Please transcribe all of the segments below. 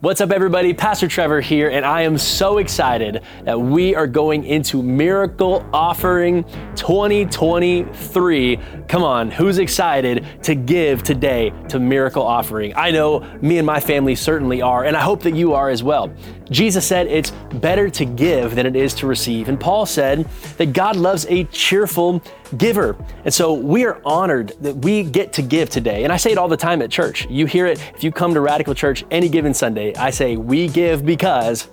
What's up, everybody? Pastor Trevor here, and I am so excited that we are going into Miracle Offering 2023. Come on, who's excited to give today to Miracle Offering? I know me and my family certainly are, and I hope that you are as well. Jesus said it's better to give than it is to receive, and Paul said that God loves a cheerful giver. And so we are honored that we get to give today. And I say it all the time at church. You hear it if you come to Radical Church any given Sunday. I say, we give because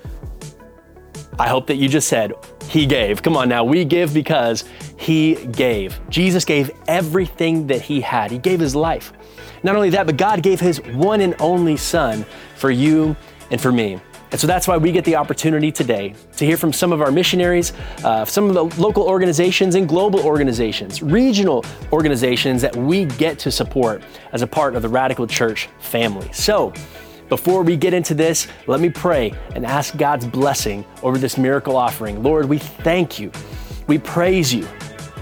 I hope that you just said, He gave. Come on now, we give because He gave. Jesus gave everything that He had, He gave His life. Not only that, but God gave His one and only Son for you and for me. And so that's why we get the opportunity today to hear from some of our missionaries, uh, some of the local organizations and global organizations, regional organizations that we get to support as a part of the Radical Church family. So, before we get into this, let me pray and ask God's blessing over this miracle offering. Lord, we thank you. We praise you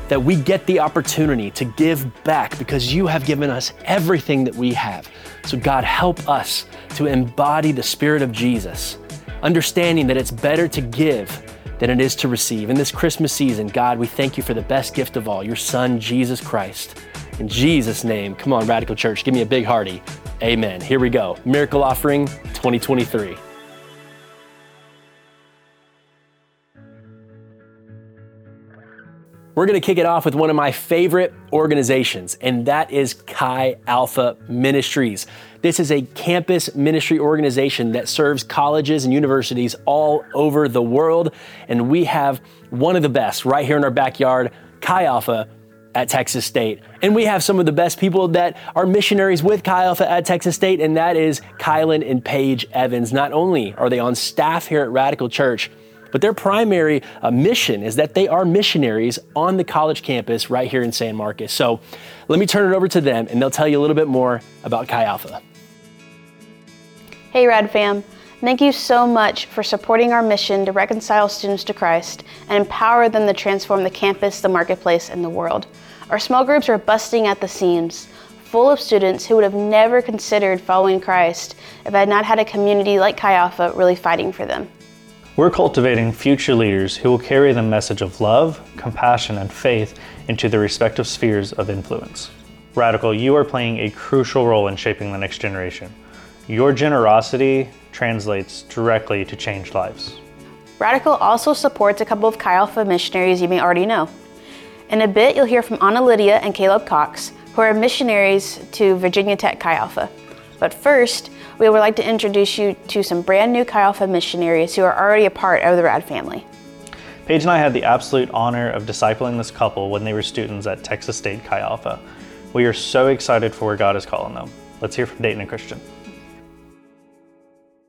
that we get the opportunity to give back because you have given us everything that we have. So, God, help us to embody the Spirit of Jesus understanding that it's better to give than it is to receive. In this Christmas season, God, we thank you for the best gift of all, your Son, Jesus Christ. In Jesus' name, come on, Radical Church, give me a big hearty. Amen. Here we go. Miracle Offering 2023. We're going to kick it off with one of my favorite organizations, and that is Chi Alpha Ministries. This is a campus ministry organization that serves colleges and universities all over the world, and we have one of the best right here in our backyard, Chi Alpha at Texas State. And we have some of the best people that are missionaries with Chi Alpha at Texas State, and that is Kylan and Paige Evans. Not only are they on staff here at Radical Church, but their primary uh, mission is that they are missionaries on the college campus right here in San Marcos. So let me turn it over to them and they'll tell you a little bit more about Chi Alpha. Hey, Rad fam. Thank you so much for supporting our mission to reconcile students to Christ and empower them to transform the campus, the marketplace, and the world. Our small groups are busting at the seams, full of students who would have never considered following Christ if I had not had a community like Chi Alpha really fighting for them. We're cultivating future leaders who will carry the message of love, compassion, and faith into their respective spheres of influence. Radical, you are playing a crucial role in shaping the next generation. Your generosity translates directly to changed lives. Radical also supports a couple of Chi Alpha missionaries you may already know. In a bit, you'll hear from Anna Lydia and Caleb Cox, who are missionaries to Virginia Tech Chi Alpha. But first, we would like to introduce you to some brand new Chi Alpha missionaries who are already a part of the RAD family. Paige and I had the absolute honor of discipling this couple when they were students at Texas State Chi Alpha. We are so excited for where God is calling them. Let's hear from Dayton and Christian.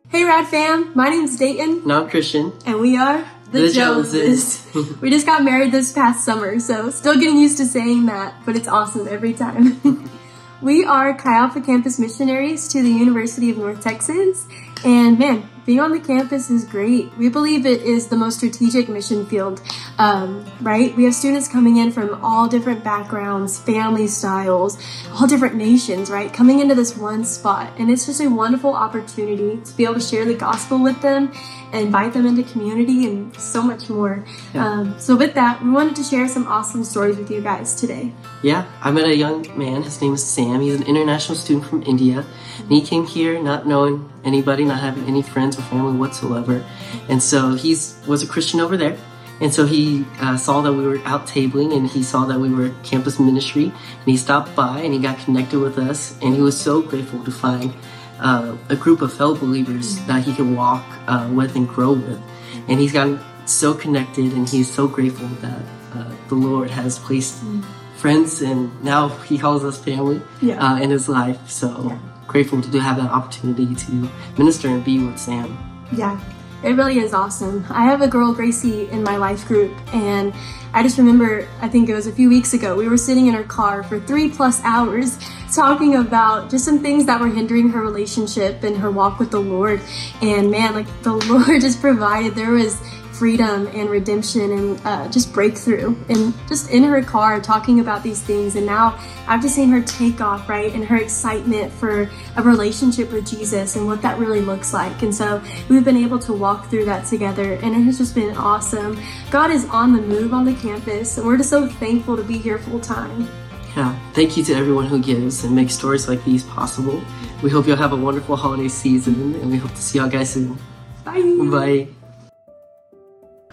Hey Rad fam, my name's Dayton. And I'm Christian. And we are the, the Joneses. Joneses. we just got married this past summer, so still getting used to saying that, but it's awesome every time. We are Chi Alpha Campus missionaries to the University of North Texas, and man, being on the campus is great. We believe it is the most strategic mission field, um, right? We have students coming in from all different backgrounds, family styles, all different nations, right? Coming into this one spot. And it's just a wonderful opportunity to be able to share the gospel with them invite them into community and so much more. Yeah. Um, so, with that, we wanted to share some awesome stories with you guys today. Yeah, I met a young man. His name is Sam. He's an international student from India. And he came here not knowing anybody, not having any friends or family whatsoever. And so he was a Christian over there. And so he uh, saw that we were out tabling and he saw that we were campus ministry. And he stopped by and he got connected with us. And he was so grateful to find uh, a group of fellow believers that he can walk uh, with and grow with. And he's gotten so connected and he's so grateful that uh, the Lord has placed mm-hmm. friends and now he calls us family yeah. Uh, in his life. So. Yeah grateful to have that opportunity to minister and be with Sam. Yeah, it really is awesome. I have a girl, Gracie, in my life group, and I just remember, I think it was a few weeks ago, we were sitting in her car for three plus hours talking about just some things that were hindering her relationship and her walk with the Lord. And man, like the Lord just provided. There was freedom and redemption and uh, just breakthrough and just in her car talking about these things and now i've just seen her take off right and her excitement for a relationship with jesus and what that really looks like and so we've been able to walk through that together and it has just been awesome god is on the move on the campus and we're just so thankful to be here full time yeah, thank you to everyone who gives and makes stories like these possible. We hope you'll have a wonderful holiday season, and we hope to see y'all guys soon. bye Bye.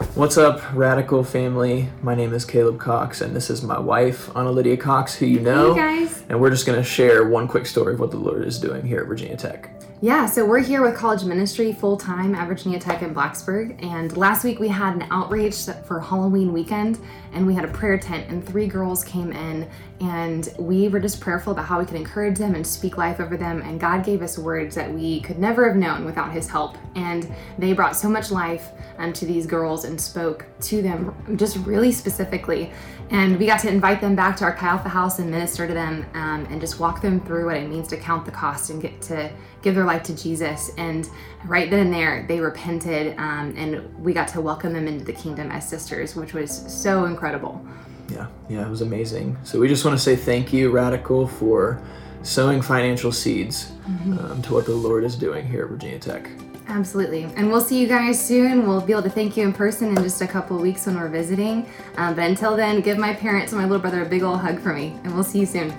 What's up, Radical family? My name is Caleb Cox, and this is my wife, Anna Lydia Cox, who you know. Hey guys. And we're just going to share one quick story of what the Lord is doing here at Virginia Tech. Yeah, so we're here with college ministry full time at Virginia Tech in Blacksburg. And last week we had an outreach for Halloween weekend, and we had a prayer tent, and three girls came in, and we were just prayerful about how we could encourage them and speak life over them. And God gave us words that we could never have known without His help. And they brought so much life um, to these girls and spoke to them just really specifically. And we got to invite them back to our Chi Alpha house and minister to them um, and just walk them through what it means to count the cost and get to give their life to Jesus. And right then and there, they repented um, and we got to welcome them into the kingdom as sisters, which was so incredible. Yeah, yeah, it was amazing. So we just want to say thank you, Radical, for sowing financial seeds um, to what the Lord is doing here at Virginia Tech. Absolutely. And we'll see you guys soon. We'll be able to thank you in person in just a couple of weeks when we're visiting. Um, but until then, give my parents and my little brother a big old hug for me. And we'll see you soon.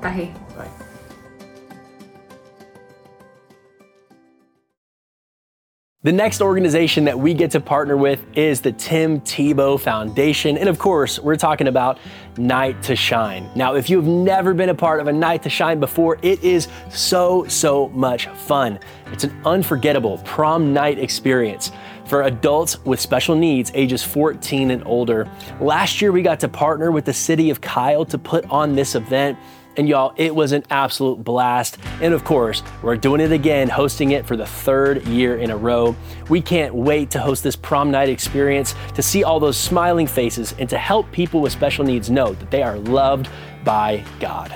Bye. The next organization that we get to partner with is the Tim Tebow Foundation. And of course, we're talking about Night to Shine. Now, if you've never been a part of a Night to Shine before, it is so, so much fun. It's an unforgettable prom night experience for adults with special needs ages 14 and older. Last year, we got to partner with the city of Kyle to put on this event. And y'all, it was an absolute blast. And of course, we're doing it again, hosting it for the third year in a row. We can't wait to host this prom night experience, to see all those smiling faces, and to help people with special needs know that they are loved by God.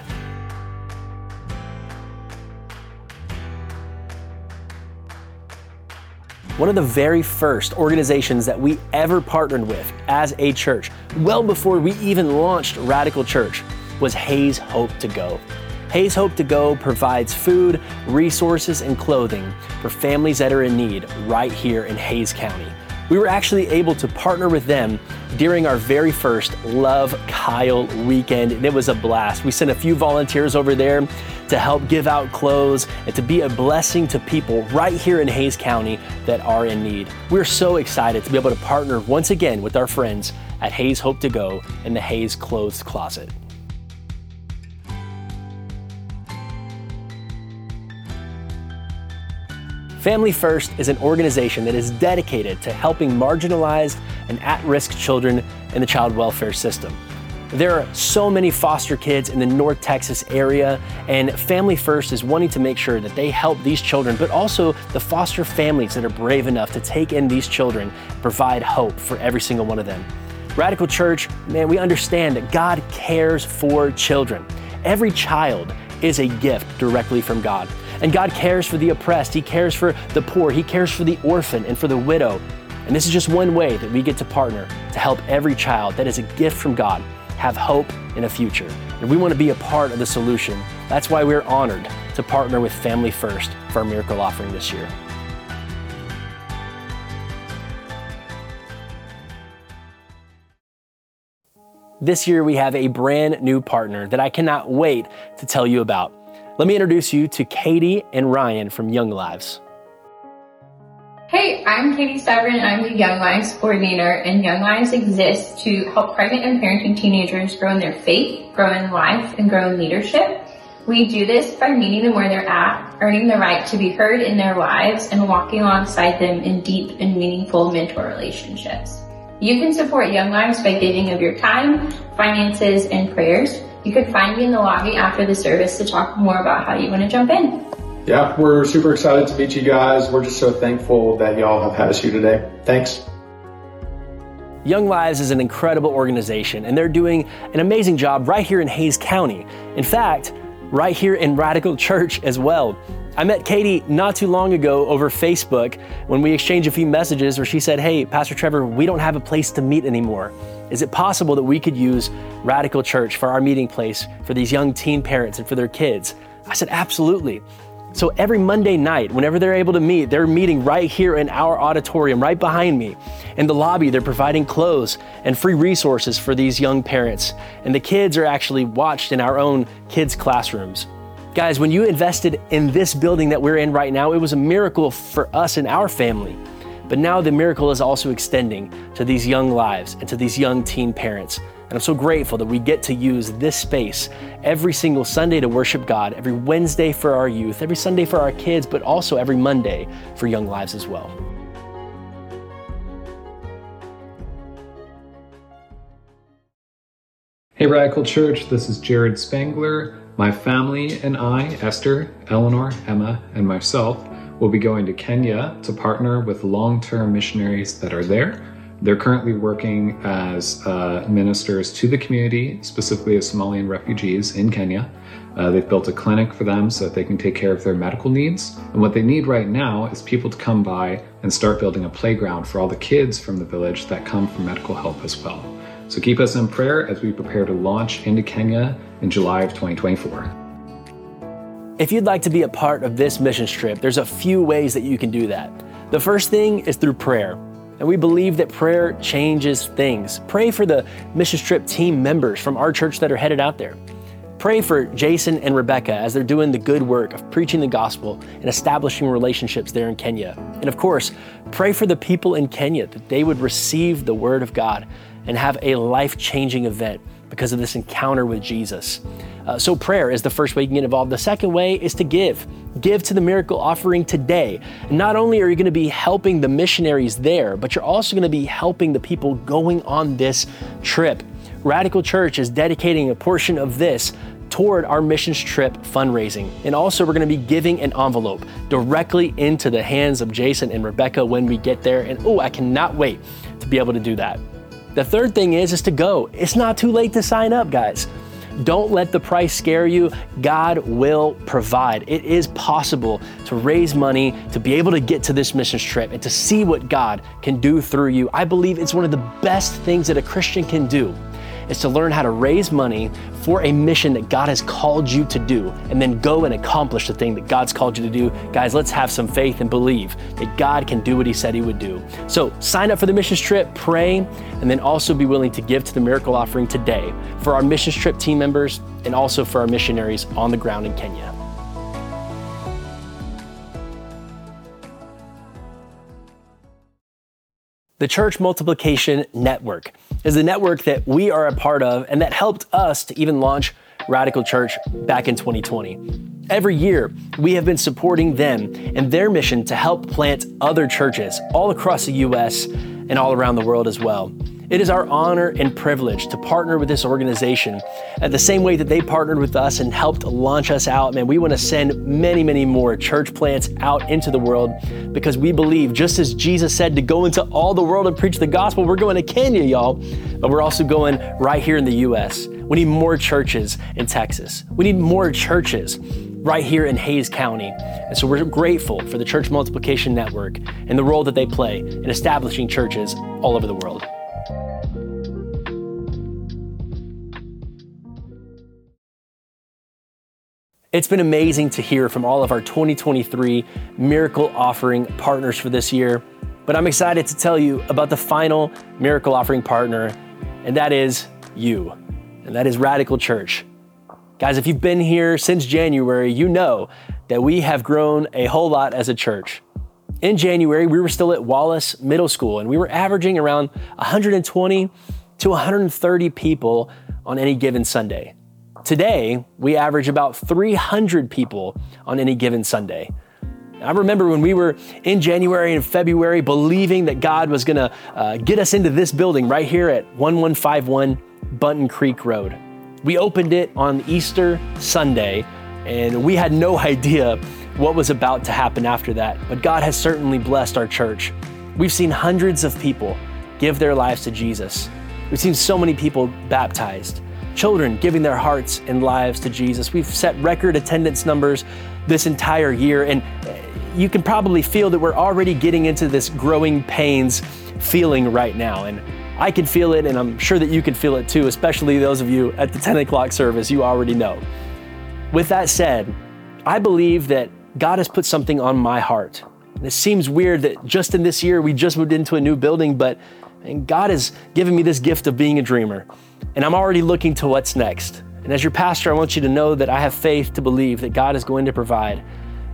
One of the very first organizations that we ever partnered with as a church, well before we even launched Radical Church, was Hays Hope to Go. Hays Hope to Go provides food, resources, and clothing for families that are in need right here in Hays County. We were actually able to partner with them during our very first Love Kyle weekend, and it was a blast. We sent a few volunteers over there to help give out clothes and to be a blessing to people right here in Hays County that are in need. We're so excited to be able to partner once again with our friends at Hays Hope to Go and the Hays Clothes Closet. Family First is an organization that is dedicated to helping marginalized and at risk children in the child welfare system. There are so many foster kids in the North Texas area, and Family First is wanting to make sure that they help these children, but also the foster families that are brave enough to take in these children provide hope for every single one of them. Radical Church, man, we understand that God cares for children. Every child is a gift directly from God. And God cares for the oppressed, He cares for the poor, He cares for the orphan and for the widow. And this is just one way that we get to partner to help every child that is a gift from God have hope in a future. And we want to be a part of the solution. That's why we're honored to partner with Family First for our miracle offering this year. This year, we have a brand new partner that I cannot wait to tell you about. Let me introduce you to Katie and Ryan from Young Lives. Hey, I'm Katie Severin, and I'm the Young Lives coordinator and Young Lives exists to help pregnant and parenting teenagers grow in their faith, grow in life, and grow in leadership. We do this by meeting them where they're at, earning the right to be heard in their lives, and walking alongside them in deep and meaningful mentor relationships. You can support Young Lives by giving of your time, finances, and prayers. You could find me in the lobby after the service to talk more about how you want to jump in. Yeah, we're super excited to meet you guys. We're just so thankful that y'all have had us here today. Thanks. Young Lives is an incredible organization, and they're doing an amazing job right here in Hays County. In fact, right here in Radical Church as well. I met Katie not too long ago over Facebook when we exchanged a few messages where she said, Hey, Pastor Trevor, we don't have a place to meet anymore. Is it possible that we could use Radical Church for our meeting place for these young teen parents and for their kids? I said, Absolutely. So every Monday night, whenever they're able to meet, they're meeting right here in our auditorium, right behind me. In the lobby, they're providing clothes and free resources for these young parents. And the kids are actually watched in our own kids' classrooms. Guys, when you invested in this building that we're in right now, it was a miracle for us and our family. But now the miracle is also extending to these young lives and to these young teen parents. And I'm so grateful that we get to use this space every single Sunday to worship God, every Wednesday for our youth, every Sunday for our kids, but also every Monday for young lives as well. Hey, Radical Church, this is Jared Spangler. My family and I, Esther, Eleanor, Emma, and myself, will be going to Kenya to partner with long term missionaries that are there they're currently working as uh, ministers to the community, specifically of Somalian refugees in Kenya. Uh, they've built a clinic for them so that they can take care of their medical needs. And what they need right now is people to come by and start building a playground for all the kids from the village that come for medical help as well. So keep us in prayer as we prepare to launch into Kenya in July of 2024. If you'd like to be a part of this mission trip, there's a few ways that you can do that. The first thing is through prayer. And we believe that prayer changes things. Pray for the mission trip team members from our church that are headed out there. Pray for Jason and Rebecca as they're doing the good work of preaching the gospel and establishing relationships there in Kenya. And of course, pray for the people in Kenya that they would receive the word of God and have a life changing event because of this encounter with Jesus. Uh, so, prayer is the first way you can get involved. The second way is to give. Give to the miracle offering today. not only are you going to be helping the missionaries there, but you're also going to be helping the people going on this trip. Radical Church is dedicating a portion of this toward our missions trip fundraising. And also, we're going to be giving an envelope directly into the hands of Jason and Rebecca when we get there. And oh, I cannot wait to be able to do that. The third thing is is to go. It's not too late to sign up, guys. Don't let the price scare you. God will provide. It is possible to raise money, to be able to get to this mission trip, and to see what God can do through you. I believe it's one of the best things that a Christian can do is to learn how to raise money for a mission that God has called you to do and then go and accomplish the thing that God's called you to do. Guys, let's have some faith and believe that God can do what He said He would do. So sign up for the missions trip, pray, and then also be willing to give to the miracle offering today for our missions trip team members and also for our missionaries on the ground in Kenya. The Church Multiplication Network is the network that we are a part of and that helped us to even launch Radical Church back in 2020. Every year, we have been supporting them and their mission to help plant other churches all across the US and all around the world as well. It is our honor and privilege to partner with this organization at the same way that they partnered with us and helped launch us out. Man, we want to send many, many more church plants out into the world because we believe, just as Jesus said to go into all the world and preach the gospel, we're going to Kenya, y'all, but we're also going right here in the U.S. We need more churches in Texas. We need more churches right here in Hays County. And so we're grateful for the Church Multiplication Network and the role that they play in establishing churches all over the world. It's been amazing to hear from all of our 2023 Miracle Offering partners for this year, but I'm excited to tell you about the final Miracle Offering partner, and that is you, and that is Radical Church. Guys, if you've been here since January, you know that we have grown a whole lot as a church. In January, we were still at Wallace Middle School, and we were averaging around 120 to 130 people on any given Sunday. Today, we average about 300 people on any given Sunday. I remember when we were in January and February believing that God was going to uh, get us into this building right here at 1151 Bunton Creek Road. We opened it on Easter Sunday, and we had no idea what was about to happen after that. But God has certainly blessed our church. We've seen hundreds of people give their lives to Jesus. We've seen so many people baptized. Children giving their hearts and lives to Jesus. We've set record attendance numbers this entire year, and you can probably feel that we're already getting into this growing pains feeling right now. And I can feel it, and I'm sure that you can feel it too, especially those of you at the 10 o'clock service, you already know. With that said, I believe that God has put something on my heart. And it seems weird that just in this year we just moved into a new building, but God has given me this gift of being a dreamer. And I'm already looking to what's next. And as your pastor, I want you to know that I have faith to believe that God is going to provide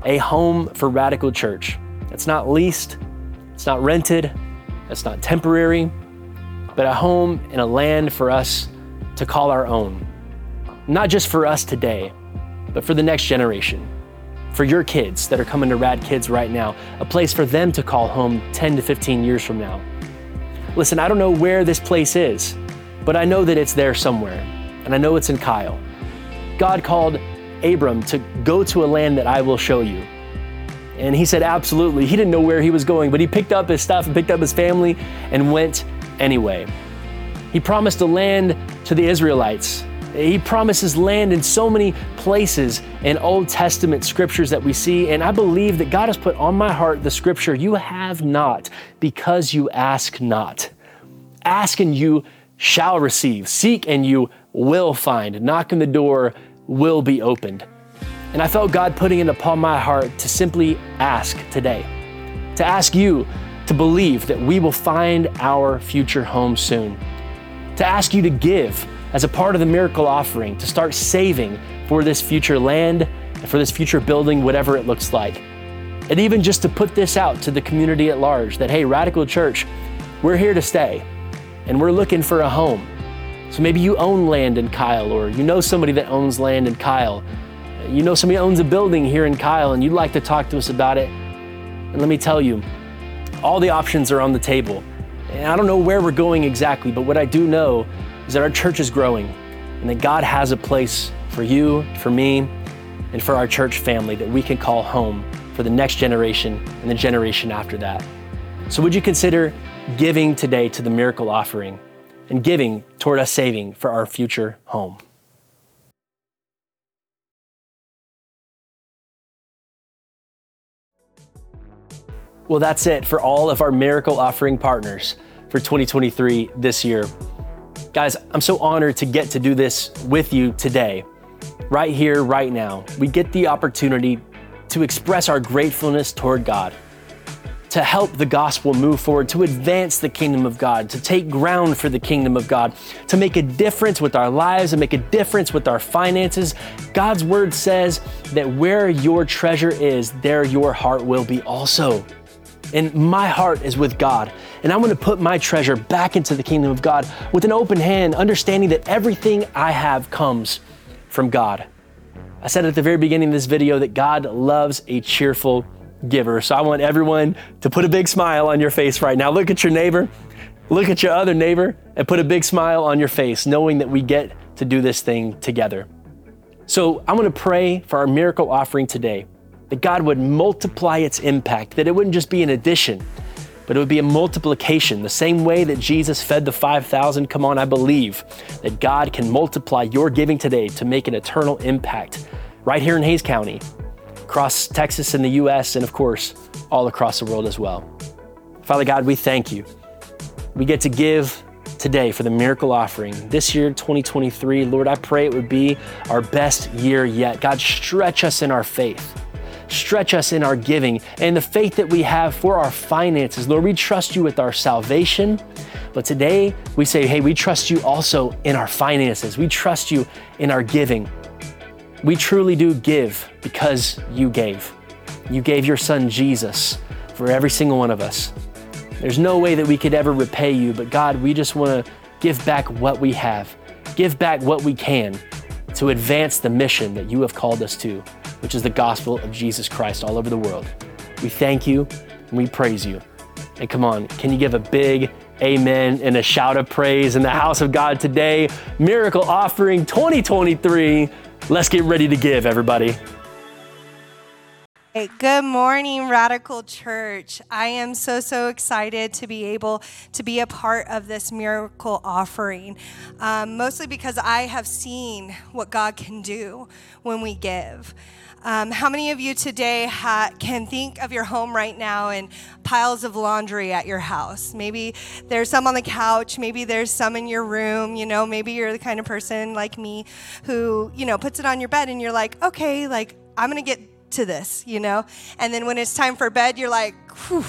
a home for Radical Church. It's not leased, it's not rented, it's not temporary, but a home and a land for us to call our own. Not just for us today, but for the next generation. For your kids that are coming to Rad Kids right now, a place for them to call home 10 to 15 years from now. Listen, I don't know where this place is, but I know that it's there somewhere, and I know it's in Kyle. God called Abram to go to a land that I will show you. And he said, absolutely. He didn't know where he was going, but he picked up his stuff and picked up his family and went anyway. He promised a land to the Israelites. He promises land in so many places in Old Testament scriptures that we see. And I believe that God has put on my heart the scripture, You have not because you ask not. Ask and you shall receive. Seek and you will find. Knock on the door will be opened. And I felt God putting it upon my heart to simply ask today, to ask you to believe that we will find our future home soon, to ask you to give as a part of the miracle offering, to start saving for this future land, and for this future building, whatever it looks like. And even just to put this out to the community at large that, hey, Radical Church, we're here to stay and we're looking for a home. So maybe you own land in Kyle, or you know somebody that owns land in Kyle. You know somebody owns a building here in Kyle and you'd like to talk to us about it. And let me tell you, all the options are on the table. And I don't know where we're going exactly, but what I do know is that our church is growing and that God has a place for you, for me, and for our church family that we can call home for the next generation and the generation after that. So, would you consider giving today to the miracle offering and giving toward us saving for our future home? Well, that's it for all of our miracle offering partners for 2023 this year. Guys, I'm so honored to get to do this with you today, right here, right now. We get the opportunity to express our gratefulness toward God to help the gospel move forward, to advance the kingdom of God, to take ground for the kingdom of God, to make a difference with our lives and make a difference with our finances. God's word says that where your treasure is, there your heart will be also. And my heart is with God. And I'm gonna put my treasure back into the kingdom of God with an open hand, understanding that everything I have comes from God. I said at the very beginning of this video that God loves a cheerful giver. So I want everyone to put a big smile on your face right now. Look at your neighbor, look at your other neighbor, and put a big smile on your face, knowing that we get to do this thing together. So I'm gonna pray for our miracle offering today, that God would multiply its impact, that it wouldn't just be an addition, but it would be a multiplication. The same way that Jesus fed the 5,000, come on, I believe that God can multiply your giving today to make an eternal impact right here in Hays County across Texas and the US, and of course, all across the world as well. Father God, we thank you. We get to give today for the miracle offering. This year, 2023, Lord, I pray it would be our best year yet. God, stretch us in our faith. Stretch us in our giving and the faith that we have for our finances. Lord, we trust you with our salvation. But today we say, hey, we trust you also in our finances. We trust you in our giving. We truly do give because you gave. You gave your son Jesus for every single one of us. There's no way that we could ever repay you, but God, we just want to give back what we have, give back what we can to advance the mission that you have called us to, which is the gospel of Jesus Christ all over the world. We thank you and we praise you. And come on, can you give a big amen and a shout of praise in the house of God today? Miracle Offering 2023. Let's get ready to give, everybody. Hey, good morning, Radical Church. I am so, so excited to be able to be a part of this miracle offering, um, mostly because I have seen what God can do when we give. Um, how many of you today ha- can think of your home right now and piles of laundry at your house? Maybe there's some on the couch, maybe there's some in your room, you know, maybe you're the kind of person like me who, you know, puts it on your bed and you're like, okay, like, I'm gonna get to this, you know? And then when it's time for bed, you're like, Whew,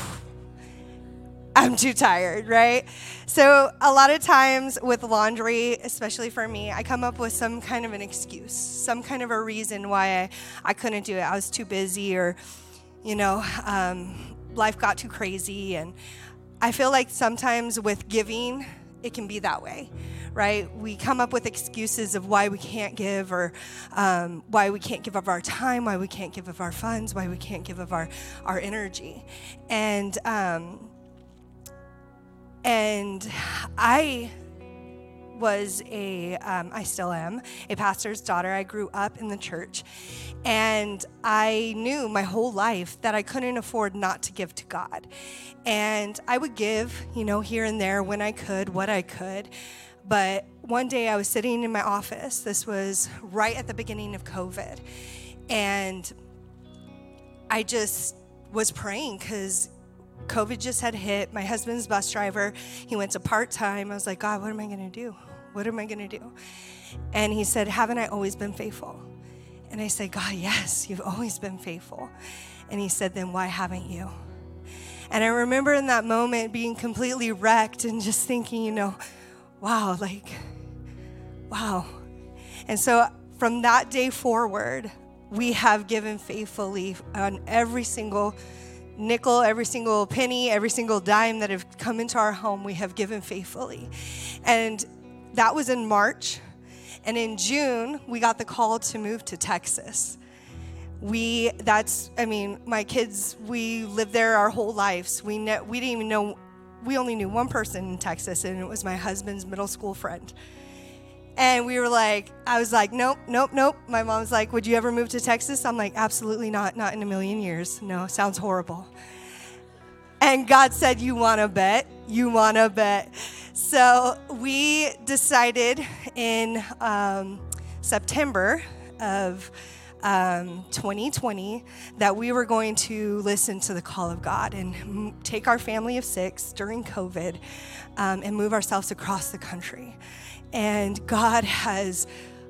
I'm too tired, right? So, a lot of times with laundry, especially for me, I come up with some kind of an excuse, some kind of a reason why I, I couldn't do it. I was too busy, or, you know, um, life got too crazy. And I feel like sometimes with giving, it can be that way right? We come up with excuses of why we can't give or um, why we can't give of our time, why we can't give of our funds, why we can't give of our, our energy. And, um, and I was a, um, I still am, a pastor's daughter. I grew up in the church. And I knew my whole life that I couldn't afford not to give to God. And I would give, you know, here and there when I could, what I could. But one day I was sitting in my office. This was right at the beginning of COVID. And I just was praying because COVID just had hit. My husband's bus driver, he went to part time. I was like, God, what am I going to do? What am I going to do? And he said, Haven't I always been faithful? And I said, God, yes, you've always been faithful. And he said, Then why haven't you? And I remember in that moment being completely wrecked and just thinking, you know, wow, like, wow. And so from that day forward, we have given faithfully on every single nickel, every single penny, every single dime that have come into our home, we have given faithfully. And that was in March. And in June, we got the call to move to Texas. We, that's, I mean, my kids, we lived there our whole lives. We, ne- we didn't even know we only knew one person in Texas, and it was my husband's middle school friend. And we were like, I was like, nope, nope, nope. My mom's like, would you ever move to Texas? I'm like, absolutely not, not in a million years. No, sounds horrible. And God said, You want to bet? You want to bet. So we decided in um, September of um, 2020 that we were going to listen to the call of God and m- take our family of six during COVID um, and move ourselves across the country. And God has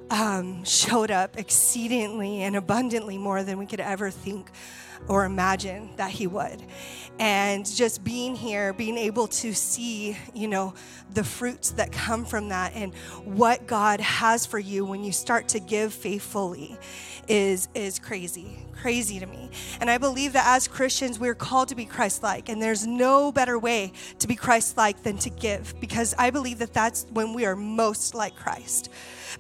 um, showed up exceedingly and abundantly more than we could ever think or imagine that he would. And just being here, being able to see, you know, the fruits that come from that and what God has for you when you start to give faithfully is is crazy crazy to me and i believe that as christians we're called to be christ-like and there's no better way to be christ-like than to give because i believe that that's when we are most like christ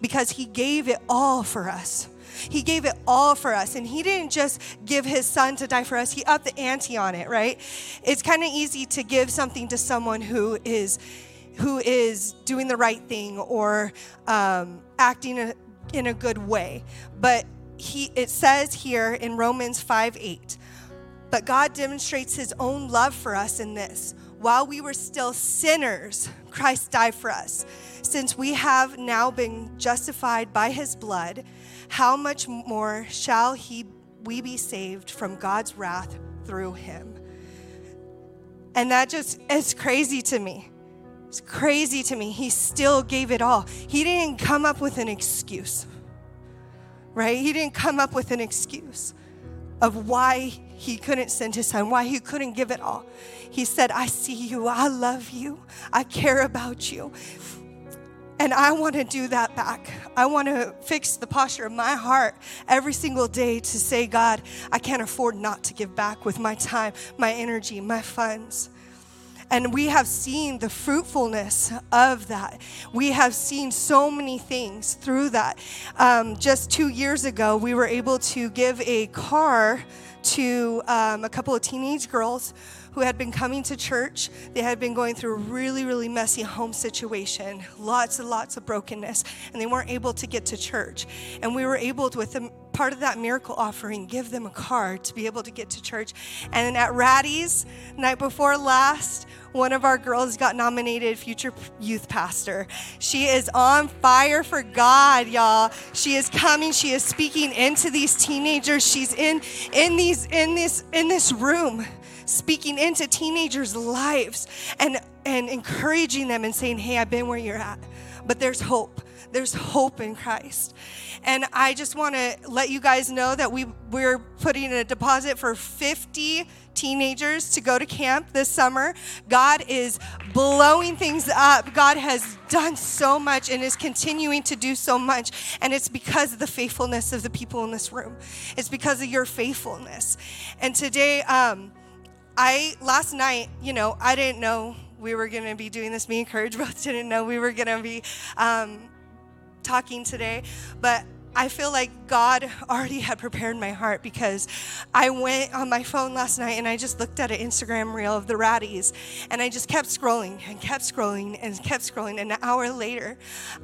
because he gave it all for us he gave it all for us. And He didn't just give His Son to die for us, He upped the ante on it, right? It's kind of easy to give something to someone who is. Who is doing the right thing or um, acting a, in a good way. But he, it says here in Romans 5 8, but God demonstrates his own love for us in this. While we were still sinners, Christ died for us. Since we have now been justified by his blood, how much more shall he we be saved from God's wrath through him? And that just is crazy to me. It's crazy to me. He still gave it all. He didn't come up with an excuse, right? He didn't come up with an excuse of why he couldn't send his son, why he couldn't give it all. He said, I see you, I love you, I care about you. And I want to do that back. I want to fix the posture of my heart every single day to say, God, I can't afford not to give back with my time, my energy, my funds. And we have seen the fruitfulness of that. We have seen so many things through that. Um, just two years ago, we were able to give a car to um, a couple of teenage girls who had been coming to church. They had been going through a really, really messy home situation, lots and lots of brokenness, and they weren't able to get to church. And we were able to, with part of that miracle offering, give them a car to be able to get to church. And at Ratty's, night before last, one of our girls got nominated future youth pastor. She is on fire for God, y'all. She is coming, she is speaking into these teenagers. She's in in these in this in this room speaking into teenagers' lives and and encouraging them and saying, "Hey, I've been where you're at, but there's hope. There's hope in Christ." And I just want to let you guys know that we we're putting a deposit for 50 teenagers to go to camp this summer. God is blowing things up. God has done so much and is continuing to do so much. And it's because of the faithfulness of the people in this room. It's because of your faithfulness. And today, um, I last night, you know, I didn't know we were going to be doing this. Me and Courage both didn't know we were going to be um, talking today, but I feel like God already had prepared my heart because I went on my phone last night and I just looked at an Instagram reel of the Ratties and I just kept scrolling and kept scrolling and kept scrolling. And an hour later,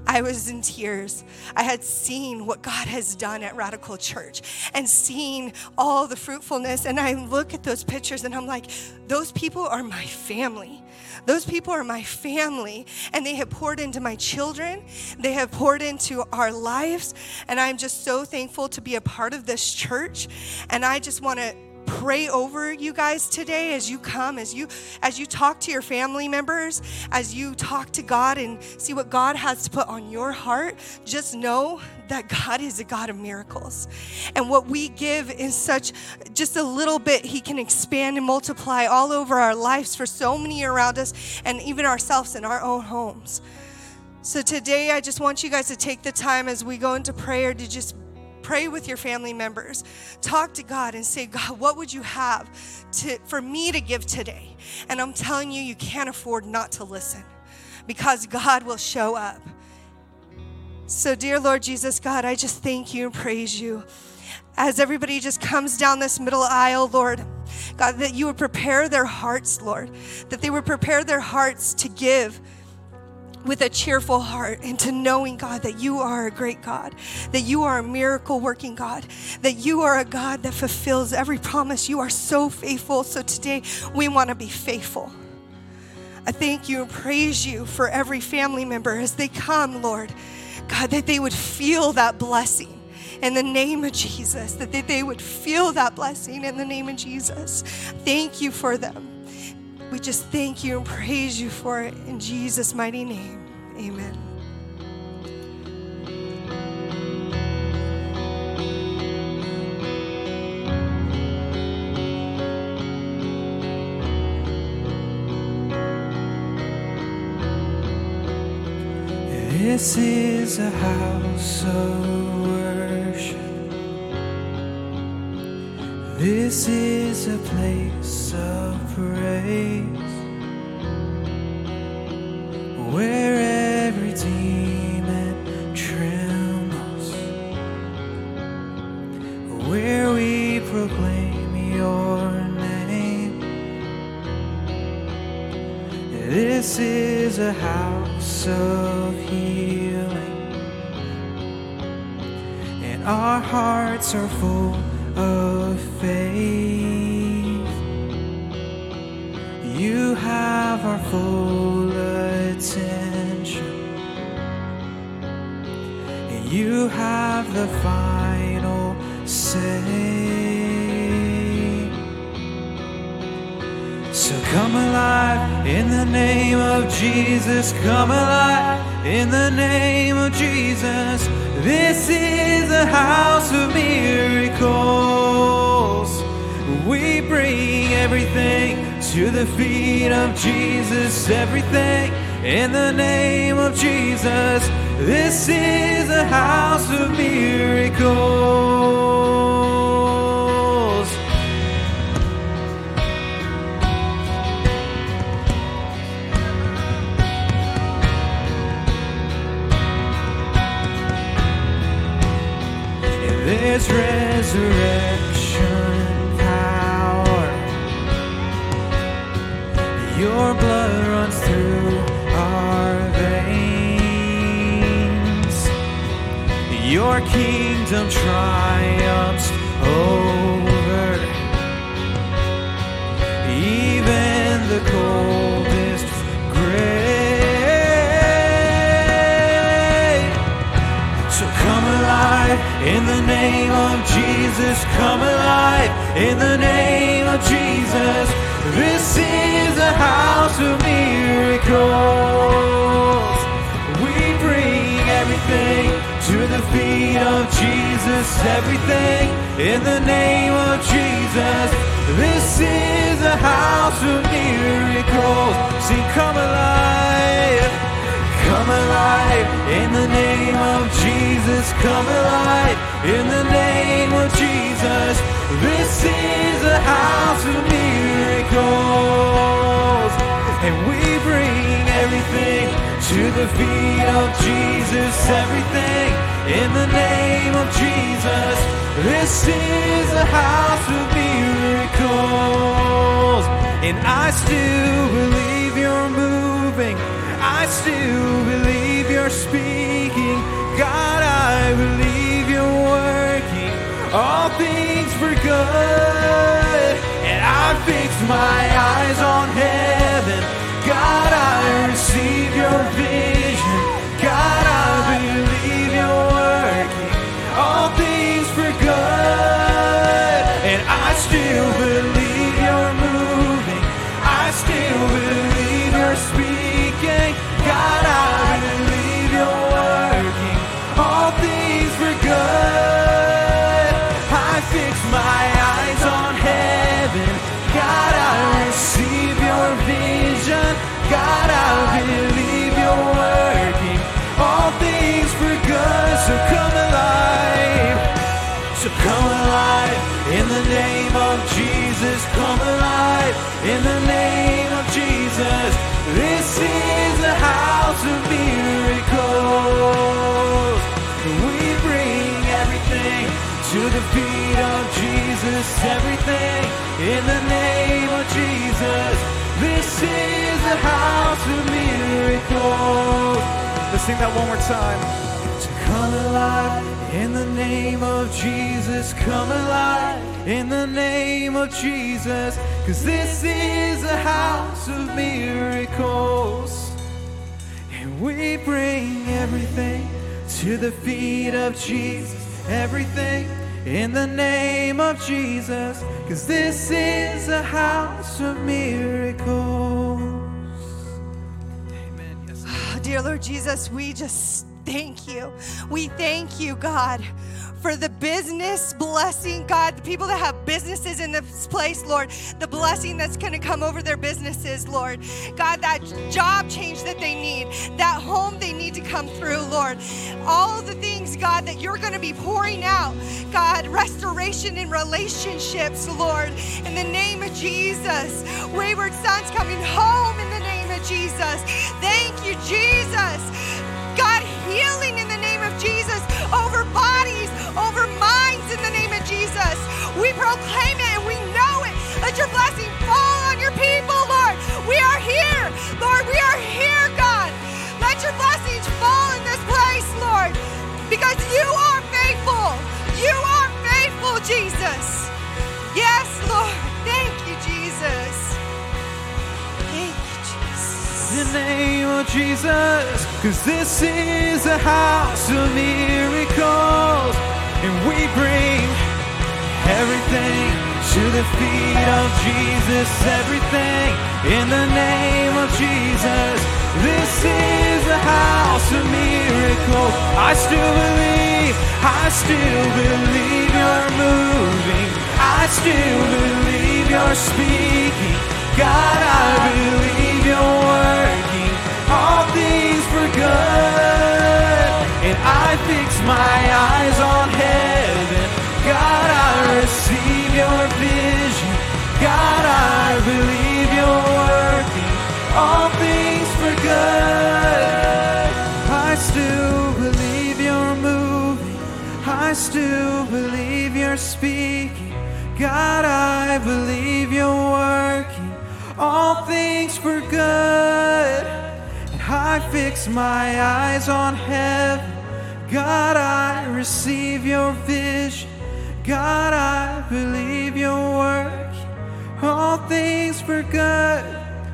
I was in tears. I had seen what God has done at Radical Church and seen all the fruitfulness. And I look at those pictures and I'm like, those people are my family. Those people are my family, and they have poured into my children. They have poured into our lives, and I'm just so thankful to be a part of this church. And I just want to pray over you guys today as you come as you as you talk to your family members as you talk to God and see what God has to put on your heart just know that God is a God of miracles. And what we give in such just a little bit he can expand and multiply all over our lives for so many around us and even ourselves in our own homes. So today I just want you guys to take the time as we go into prayer to just pray with your family members. Talk to god and say god what would you have to, for me to give today? And i'm telling you you can't afford not to listen because god will show up so dear lord jesus god i just thank you and praise you as everybody just comes down this middle aisle, Lord, God, that you would prepare their hearts, Lord, that they would prepare their hearts to give with a cheerful heart and to knowing, God, that you are a great God, that you are a miracle working God, that you are a God that fulfills every promise. You are so faithful. So today we want to be faithful. I thank you and praise you for every family member as they come, Lord. God, that they would feel that blessing in the name of Jesus, that they would feel that blessing in the name of Jesus. Thank you for them. We just thank you and praise you for it in Jesus' mighty name. Amen. This is a house of worship. This is a place of praise where every demon trembles, where we proclaim your This is a house of healing, and our hearts are full of faith. You have our full attention. And you have the final say. So come alive in the name of Jesus. Come alive in the name of Jesus. This is a house of miracles. We bring everything to the feet of Jesus, everything in the name of Jesus. This is a house of miracles. There's resurrection power. Your blood runs through our veins. your kingdom triumphs over even the coldest in the name of Jesus. Come alive in the name of Jesus. This is a house of miracles. We bring everything to the feet of Jesus. Everything in the name of Jesus. This is a house of miracles. Sing, come alive. Come alive in the name of Jesus. Come alive in the name of Jesus. This is a house of miracles. And we bring everything to the feet of Jesus. Everything in the name of Jesus. This is a house of miracles. And I still believe you're moving. I still believe you're speaking. God, I believe you're working all things for good. And I fix my eyes on heaven. God, I receive your vision. The name of Jesus. Come alive in the name of Jesus. This is the house of miracles. We bring everything to the feet of Jesus. Everything in the name of Jesus. This is the house of miracles. Let's sing that one more time. Come alive in the name of Jesus. Come alive in the name of Jesus. Cause this is a house of miracles. And we bring everything to the feet of Jesus. Everything in the name of Jesus. Cause this is a house of miracles. Amen. Ah, dear Lord Jesus, we just thank you. We thank you, God, for the business blessing, God, the people that have businesses in this place, Lord, the blessing that's going to come over their businesses, Lord. God, that job change that they need, that home they need to come through, Lord. All the things, God, that you're going to be pouring out, God, restoration in relationships, Lord, in the name of Jesus. Wayward sons coming home in the name of Jesus. Thank you, Jesus. Healing in the name of Jesus over bodies, over minds in the name of Jesus. We proclaim it and we know it. Let your blessing fall on your people, Lord. We are here, Lord. We are here, God. Let your blessings fall in this place, Lord, because you are faithful. You are faithful, Jesus. The name of Jesus, cause this is a house of miracles, and we bring everything to the feet of Jesus, everything in the name of Jesus. This is a house of miracles. I still believe, I still believe you're moving, I still believe you're speaking. God, I believe you're working all things for good. And I fix my eyes on heaven. God, I receive your vision. God, I believe you're working all things for good. I still believe you're moving. I still believe you're speaking. God, I believe you're working all things for good. I fix my eyes on heaven. God, I receive your vision. God, I believe your work. All things for good.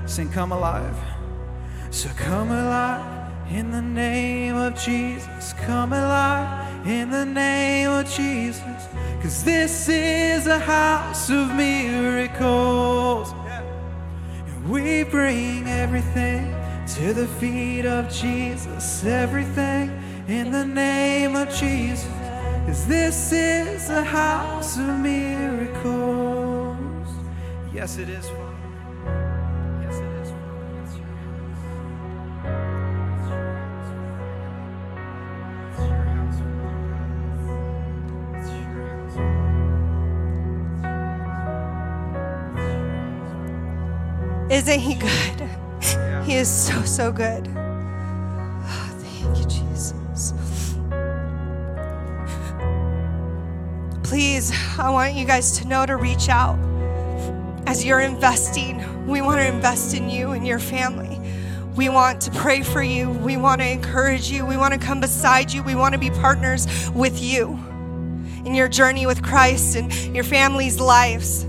Sing, come alive. So come alive in the name of Jesus. Come alive in the name of Jesus. Cause this is a house of miracles. And we bring everything to the feet of Jesus. Everything in the name of Jesus. Cause this is a house of miracles. Yes, it is. Yes, it is. Isn't he good? He is so, so good. Thank you, Jesus. Please, I want you guys to know to reach out. As you're investing, we want to invest in you and your family. We want to pray for you. We want to encourage you. We want to come beside you. We want to be partners with you in your journey with Christ and your family's lives.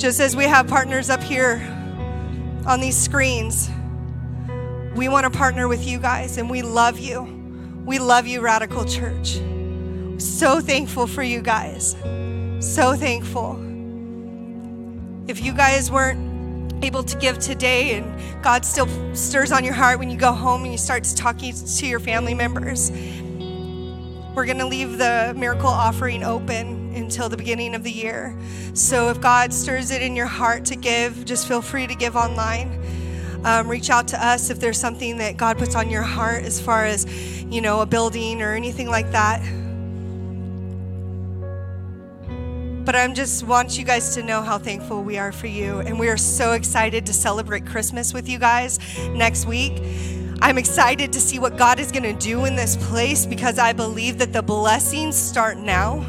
Just as we have partners up here on these screens, we want to partner with you guys and we love you. We love you, Radical Church. So thankful for you guys. So thankful. If you guys weren't able to give today and God still stirs on your heart when you go home and you start talking to your family members, we're going to leave the miracle offering open until the beginning of the year. So if God stirs it in your heart to give, just feel free to give online. Um, reach out to us if there's something that God puts on your heart as far as, you know, a building or anything like that. But I'm just want you guys to know how thankful we are for you. And we are so excited to celebrate Christmas with you guys next week. I'm excited to see what God is going to do in this place because I believe that the blessings start now.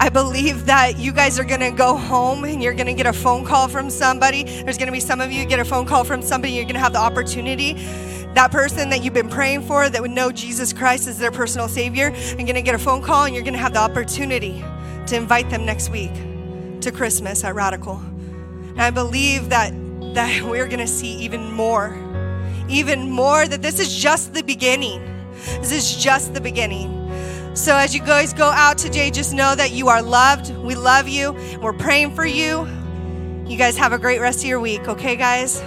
I believe that you guys are going to go home and you're going to get a phone call from somebody. There's going to be some of you get a phone call from somebody. You're going to have the opportunity. That person that you've been praying for that would know Jesus Christ as their personal Savior, you're going to get a phone call and you're going to have the opportunity to invite them next week to Christmas at Radical. And I believe that that we're going to see even more. Even more that this is just the beginning. This is just the beginning. So as you guys go out today, just know that you are loved. We love you. We're praying for you. You guys have a great rest of your week, okay, guys?